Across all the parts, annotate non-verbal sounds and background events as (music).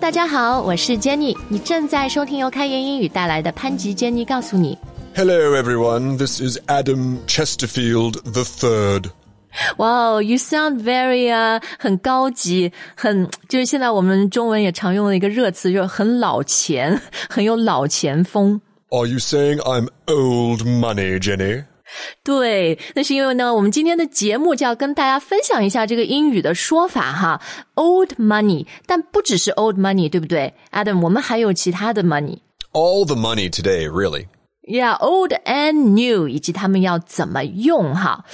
大家好，我是 Jenny，你正在收听由开言英语带来的潘吉 Jenny 告诉你。 Hello, everyone. This is Adam Chesterfield the Third. Wow, you sound very 啊、很高级，很就是现在我们中文也常用的一个热词，就是很老钱，很有老钱风。 Are (laughs) you saying I'm old money, Jenny? 对，那是因为呢，我们今天的节目就要跟大家分享一下这个英语的说法哈，old money，但不只是 old money，对不对，Adam？我们还有其他的 money。 All the money today, really. Yeah, old and new，以及他们要怎么用哈。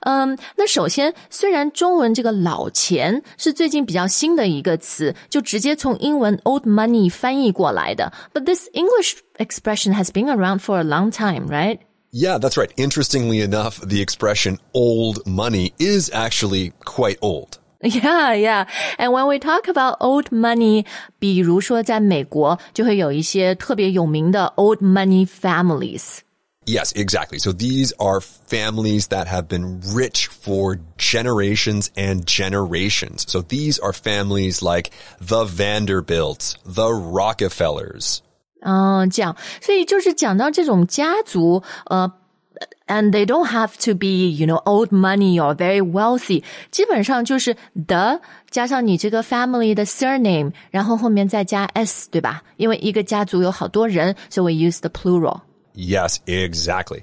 嗯，那首先，虽然中文这个老钱是最近比较新的一个词，就直接从英文 old money 翻译过来的，but this English expression has been around for a long time, right? Yeah, that's right. Interestingly enough, the expression old money is actually quite old. (laughs) Yeah, yeah. And when we talk about old money，比如说在美国就会有一些特别有名的 old money families。 Yes, exactly. So these are families that have been rich for generations and generations. So these are families like the Vanderbilts, the Rockefellers. 嗯，这样，所以就是讲到这种家族，呃，and they don't have to be you know old money or very wealthy，基本上就是 the 加上你这个 family 的 surname，然后后面再加 s，对吧？因为一个家族有好多人，所以 we use the plural。 Yes, exactly.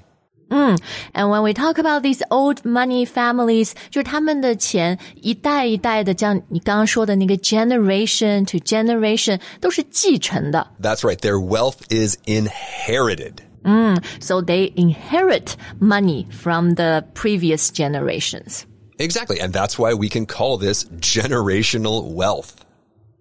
And when we talk about these old money families，就是他们的钱一代一代的，像你刚刚说的那个 generation to generation 都是继承的。 That's right. Their wealth is inherited. So they inherit money from the previous generations. Exactly. And that's why we can call this generational wealth.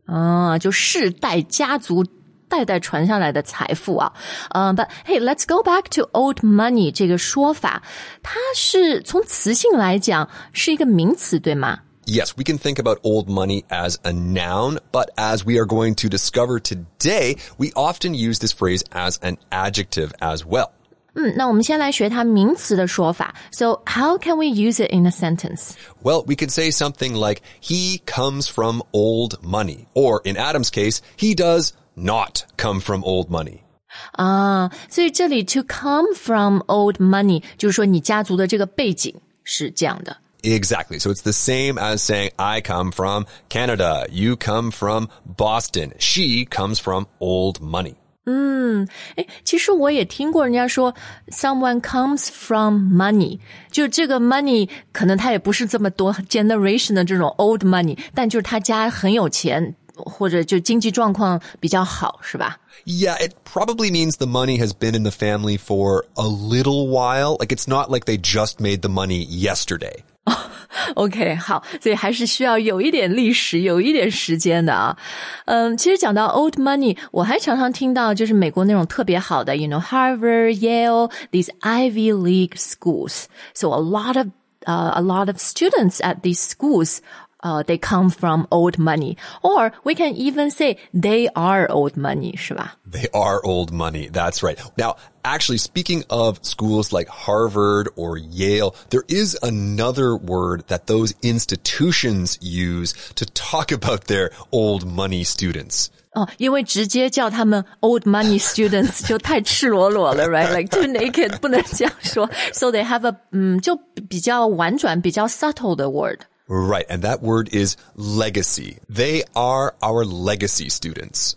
啊，就世代家族 代代传下来的财富啊。嗯、b u t hey, let's go back to old money 这个说法，它是从词性来讲是一个名词，对吗？ Yes, we can think about old money as a noun, but as we are going to discover today, we often use this phrase as an adjective as well. 嗯，那我们先来学它名词的说法。So how can we use it in a sentence? Well, we could say something like, he comes from old money. Or in Adam's case, he does not come from old money. 啊，所以这里 to come from old money 就是说你家族的这个背景是这样的。 Exactly. So it's the same as saying, I come from Canada. You come from Boston. She comes from old money. 哎，其实我也听过人家说，someone comes from money，就这个 money 可能他也不是这么多 generation 的这种 old money，但就是他家很有钱， 或者就经济状况比较好，是吧？ Yeah, it probably means the money has been in the family for a little while. Like it's not like they just made the money yesterday. (laughs) OK，好，所以还是需要有一点历史，有一点时间的啊。嗯，其实讲到 old money，我还常常听到就是美国那种特别好的，you know Harvard、Yale these Ivy League schools. So a lot of uh, a lot of students at these schools. Uh, they come from old money, or we can even say they are old money, 是吧？ They are old money. That's right. Now, actually, speaking of schools like Harvard or Yale, there is another word that those institutions use to talk about (laughs) their old money students. 哦，因为直接叫他们 old money students 就太赤裸裸了，right？Like (laughs) too naked，不能这样说。So they have a 嗯，就比较婉转、比较 subtle 的 word。 Right. And that word is legacy. They are our legacy students.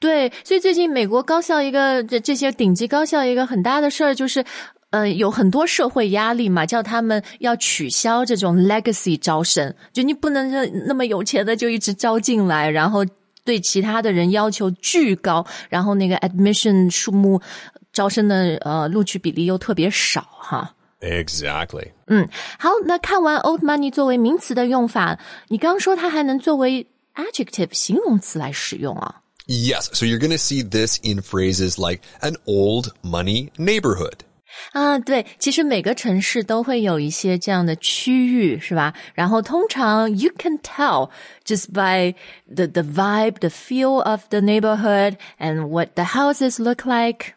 对，所以最近美国高校一个这这些顶级高校一个很大的事儿就是。呃，有很多社会压力嘛，叫他们要取消这种 legacy 招生，就你不能是那么有钱的就一直招进来，然后对其他的人要求巨高，然后那个 admission 数目招生的呃录取比例又特别少哈。 Exactly. 好，那看完 old money 作为名词的用法，你刚刚说它还能作为 adjective 形容词来使用啊？ Yes. So you're going to see this in phrases like an old money neighborhood. 啊，对，其实每个城市都会有一些这样的区域，是吧？然后通常 you can tell just by the the vibe, the feel of the neighborhood and what the houses look like.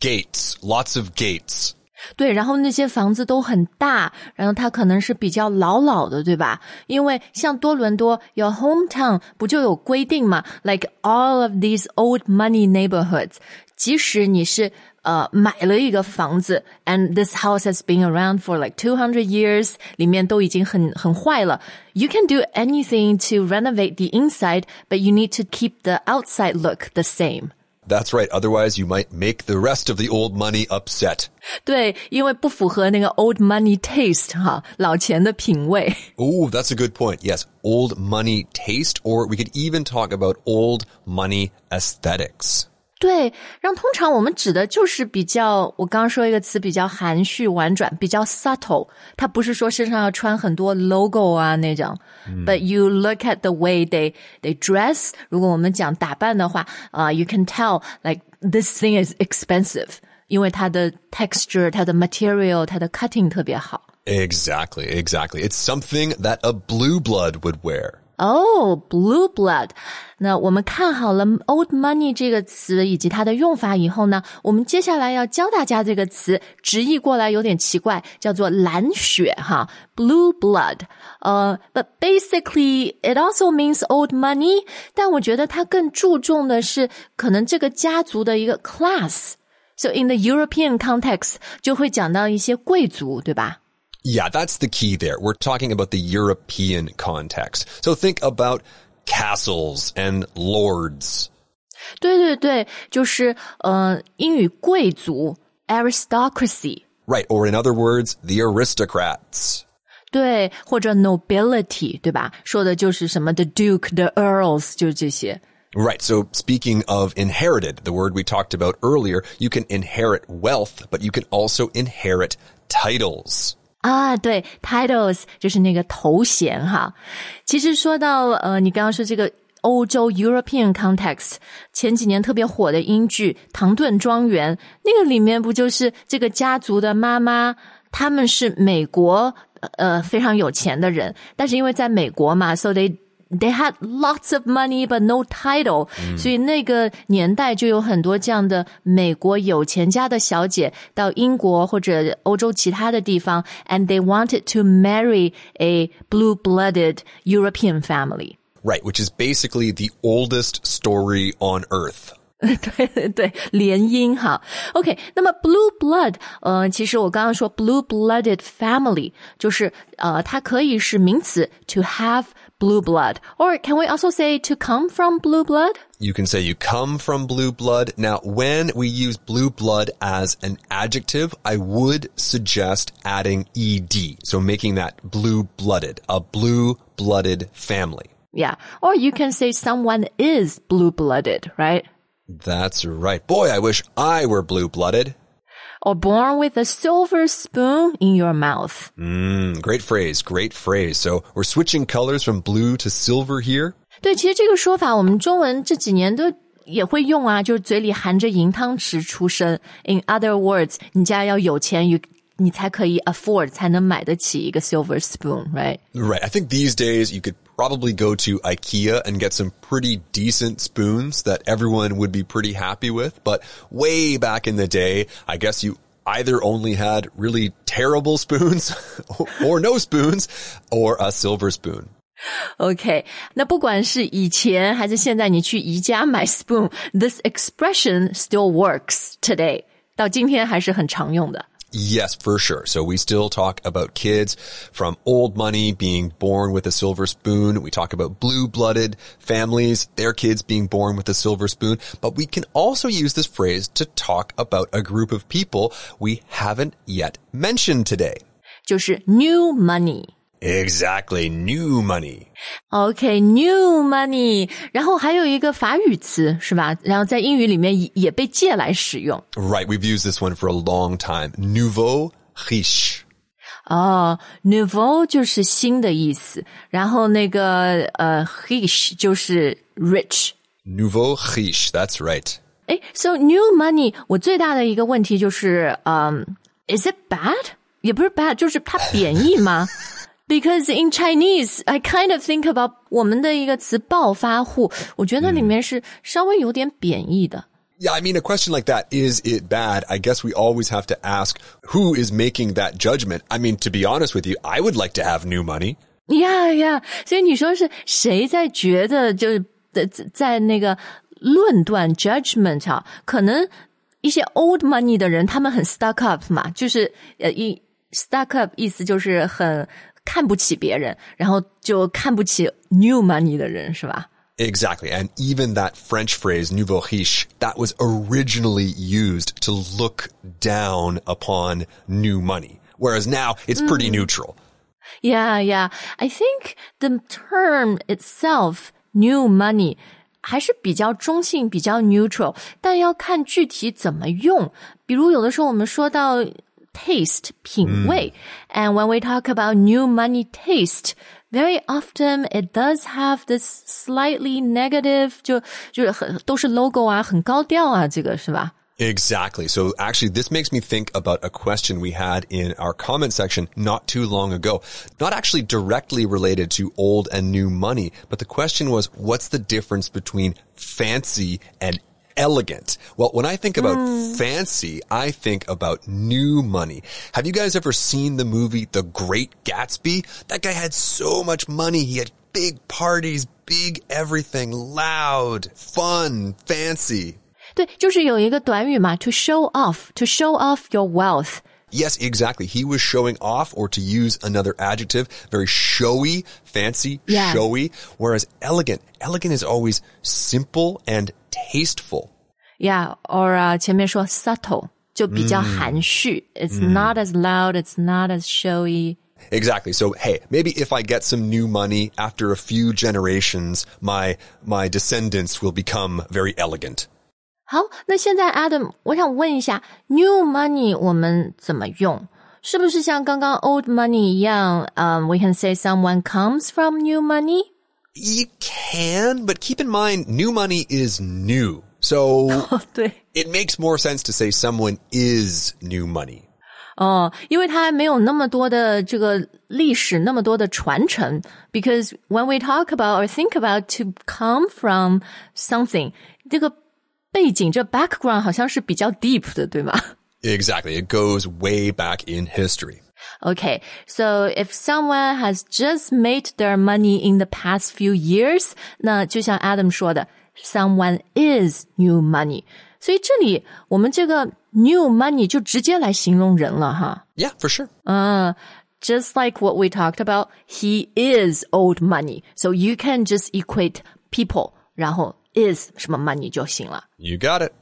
Gates. Lots of gates. 对，然后那些房子都很大，然后它可能是比较老老的，对吧？因为像多伦多有 hometown 不就有规定嘛？Like all of these old money neighborhoods，即使你是呃买了一个房子，and this house has been around for like two hundred years，里面都已经很很坏了，you can do anything to renovate the inside，but you need to keep the outside look the same。 That's right. Otherwise, you might make the rest of the old money upset. 对，因为不符合那个 old money taste 哈，老钱的品味。 Oh, (laughs) that's a good point. Yes, old money taste, or we could even talk about old money aesthetics. 对，让通常我们指的就是比较，我刚刚说一个词比较含蓄婉转，比较 subtle。它不是说身上要穿很多 logo 啊那种、b u t you look at the way they they dress。如果我们讲打扮的话，啊、y o u can tell like this thing is expensive，因为它的 texture、它的 material、它的 cutting 特别好。 Exactly, exactly. It's something that a blue blood would wear. 哦、b l u e blood。那我们看好了 old money 这个词以及它的用法以后呢，我们接下来要教大家这个词，直译过来有点奇怪，叫做蓝血哈，blue blood。呃、b u t basically it also means old money，但我觉得它更注重的是可能这个家族的一个 class。So in the European context，就会讲到一些贵族，对吧？Yeah, that's the key there. We're talking about the European context. So think about castles and lords. 对对对，就是呃，英语贵族 aristocracy， Right, or in other words, the aristocrats. 对，或者 nobility，对吧？说的就是什么 the duke、the earls，就是这些。 Right, so speaking of inherited, the word we talked about earlier, you can inherit wealth, but you can also inherit titles. 啊，对，titles 就是那个头衔哈。其实说到呃，你刚刚说这个欧洲 European context，前几年特别火的英剧《唐顿庄园》，那个里面不就是这个家族的妈妈，他们是美国呃非常有钱的人，但是因为在美国嘛，so they They had lots of money but no title，、所以那个年代就有很多这样的美国有钱家的小姐到英国或者欧洲其他的地方，and they wanted to marry a blue-blooded European family。 Right, which is basically the oldest story on earth. 对(laughs) 对对，联姻哈。OK，那么 blue blood，呃，其实我刚刚说 blue blooded family，就是呃，它可以是名词 to have blue blood. Or can we also say to come from blue blood？You can say you come from blue blood. Now, when we use blue blood as an adjective, I would suggest adding ed. So making that blue blooded, a blue blooded family. Yeah, or you can say someone is blue blooded, right? That's right. Boy, I wish I were blue blooded Or born with a silver spoon in your mouth. Mm, great phrase, great phrase. So we're switching colors from blue to silver here. 对，其实这个说法我们中文这几年都也会用啊，就是嘴里含着银汤匙出生。In other words，你家要有钱，你你才可以 afford，才能买得起一个 silver spoon，right？ Right. I think these days you could probably go to IKEA and get some pretty decent spoons that everyone would be pretty happy with. But way back in the day, I guess you either only had really terrible (laughs) spoons (laughs) or no spoons or a silver spoon. OK，那不管是以前还是现在，你去宜家买 spoon，this expression still works today，到今天还是很常用的。 Yes, for sure. So we still talk about kids from old money being born with a silver spoon. We talk about blue blooded families, their kids being born with a silver spoon. But we can also use this phrase to talk about a group of people we haven't yet mentioned today. 就是 new money。Exactly. New money. OK，new、money，然后还有一个法语词是吧？然后在英语里面也也被借来使用。 Right. We've used this one for a long time. Nouveau riche. 哦，nouveau 就是新的意思，然后那个呃，riche 就是 rich。 Nouveau riche. That's right. 哎，so new money，我最大的一个问题就是，嗯、i s it bad？也不是 bad，就是它贬义吗 (laughs) ？Because in Chinese, I kind of think about 我们的一个词暴发户，我觉得里面是稍微有点贬义的。 Yeah, I mean, a question like that, is it bad? I guess we always have to ask who is making that judgment. I mean, to be honest with you, I would like to have new money. Yeah, yeah. 所以你说是谁在觉得就是在在那个论断 judgment 啊？可能一些 old money 的人，他们很 stuck up 嘛，就是呃一 stuck up 意思就是很 看不起别人，然后就看不起 new money 的人，是吧？ Exactly. And even that French phrase, nouveau riche, that was originally used to look down upon new money. Whereas now it's pretty neutral. Yeah, yeah. I think the term itself, new money, 还是比较中性、比较 neutral，但要看具体怎么用。比如有的时候我们说到 taste 品味、and when we talk about new money taste. Very often it does have this slightly negative，就就是很都是 logo 啊，很高调啊，这个是吧？ Exactly. So actually, this makes me think about a question we had in our comment section not too long ago. Not actually directly related to old and new money, but the question was, what's the difference between fancy and elegant? Well, when I think about fancy, I think about new money. Have you guys ever seen the movie The Great Gatsby? That guy had so much money. He had big parties, big everything, loud, fun, fancy. 对，就是有一个短语嘛，to show off，to show off your wealth。 Yes, exactly. He was showing off, or to use another adjective, very showy, fancy, Yeah. showy. Whereas elegant, elegant is always simple and tasteful. Yeah，or 啊，前面说 subtle 就比较含蓄、i t s not as loud, it's not as showy. Exactly. So, hey, maybe if I get some new money after a few generations, my, my descendants will become very elegant. 好，那现在 Adam，我想问一下，new money 我们怎么用？是不是像刚刚 old money 一样？嗯、w e can say someone comes from new money。 You can, but keep in mind, new money is new. So (laughs) 对， it makes more sense to say someone is new money. 哦，因为它还没有那么多的这个历史，那么多的传承。Because when we talk about or think about to come from something，这个 背景这 background 好像是比较 deep 的，对吗？ Exactly. It goes way back in history. Okay, so if someone has just made their money in the past few years，那就像 Adam 说的，someone is new money。所以这里我们这个 new money 就直接来形容人了哈。 Yeah, for sure. Just like what we talked about, he is old money. So you can just equate people，然后 is 什么 money 就行了。 You got it.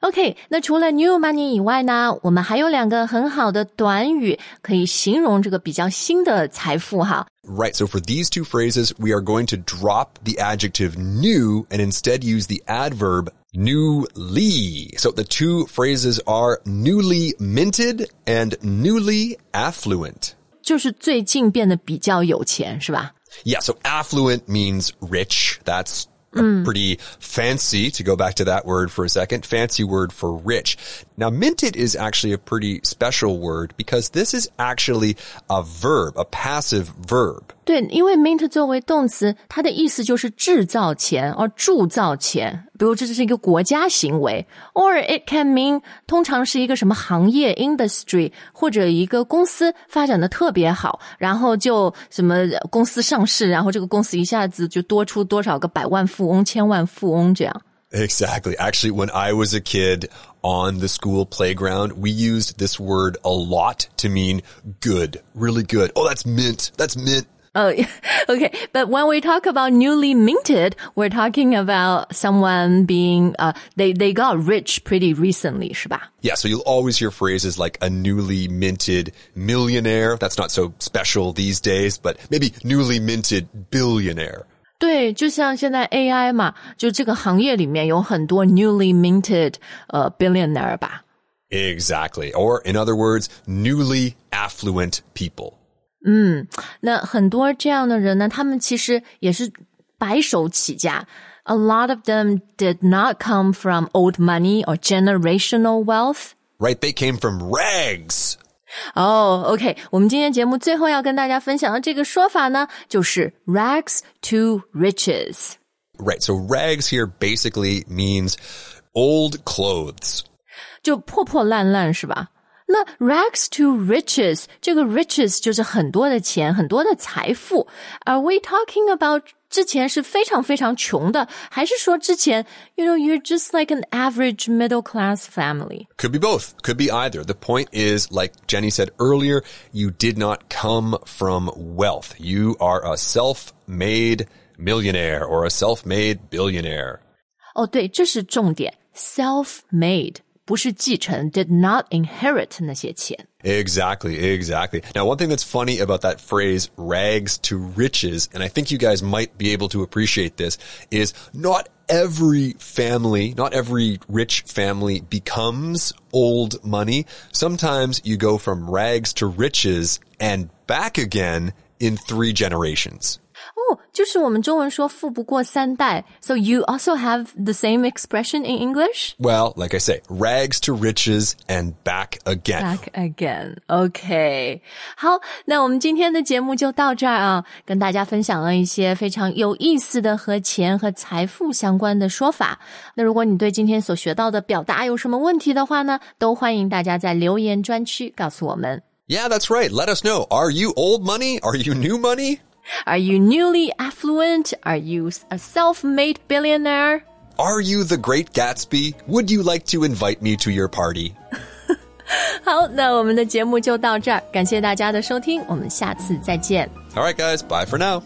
OK，那除了 new money 以外呢，我们还有两个很好的短语可以形容这个比较新的财富哈。 Right. So for these two phrases, we are going to drop the adjective new and instead use the adverb newly. So the two phrases are newly minted and newly affluent. 就是最近变得比较有钱，是吧？ Yeah. So affluent means rich. That's a mm. pretty fancy to go back to that word for a second. Fancy word for rich. Now minted is actually a pretty special word because this is actually a verb, a passive verb. 对，因为 mint 作为动词，它的意思就是制造钱，而铸造钱。比如这是一个国家行为，or it can mean 通常是一个什么行业 industry 或者一个公司发展的特别好，然后就什么公司上市，然后这个公司一下子就多出多少个百万富翁、千万富翁这样。 Exactly. Actually, when I was a kid on the school playground, we used this word a lot to mean good, really good. Oh, that's mint. That's mint. Oh, (laughs) okay. But when we talk about newly minted, we're talking about someone being, uh, they, they got rich pretty recently, 是吧？ Yeah, so you'll always hear phrases like a newly minted millionaire. That's not so special these days, but maybe newly minted billionaire. 对，就像现在 AI 嘛，就这个行业里面有很多 newly minted 呃 billionaire 吧。 Exactly. Or in other words, newly affluent people. 那很多这样的人呢，他们其实也是白手起家。A lot of them did not come from old money or generational wealth. Right? They came from rags. 哦、o k 我们今天节目最后要跟大家分享的这个说法呢，就是 rags to riches。 Right. So rags here basically means old clothes. 就破破烂烂是吧？ 那 rags to riches 这个 riches 就是很多的钱，很多的财富。Are we talking about 之前是非常非常穷的，还是说之前，you know, you're just like an average middle class family? Could be both. Could be either. The point is, like Jenny said earlier, you did not come from wealth. You are a self-made millionaire or a self-made billionaire. 哦，对，这是重点，self-made。 不是继承，did not inherit 那些钱。Exactly, exactly. Now, one thing that's funny about that phrase, rags to riches, and I think you guys might be able to appreciate this, is not every family, not every rich family becomes old money. Sometimes you go from rags to riches and back again in three generations. 哦，就是我们中文说富不过三代。So you also have the same expression in English? Well, like I say, rags to riches and back again. Back again. OK，好，那我们今天的节目就到这儿啊，跟大家分享了一些非常有意思的和钱和财富相关的说法。那如果你对今天所学到的表达有什么问题的话呢，都欢迎大家在留言专区告诉我们。Yeah, that's right. Let us know. Are you old money? Are you new money? Are you newly affluent? Are you a self-made billionaire? Are you the great Gatsby? Would you like to invite me to your party? (laughs) 好，那我们的节目就到这儿，感谢大家的收听，我们下次再见。All right, guys, bye for now.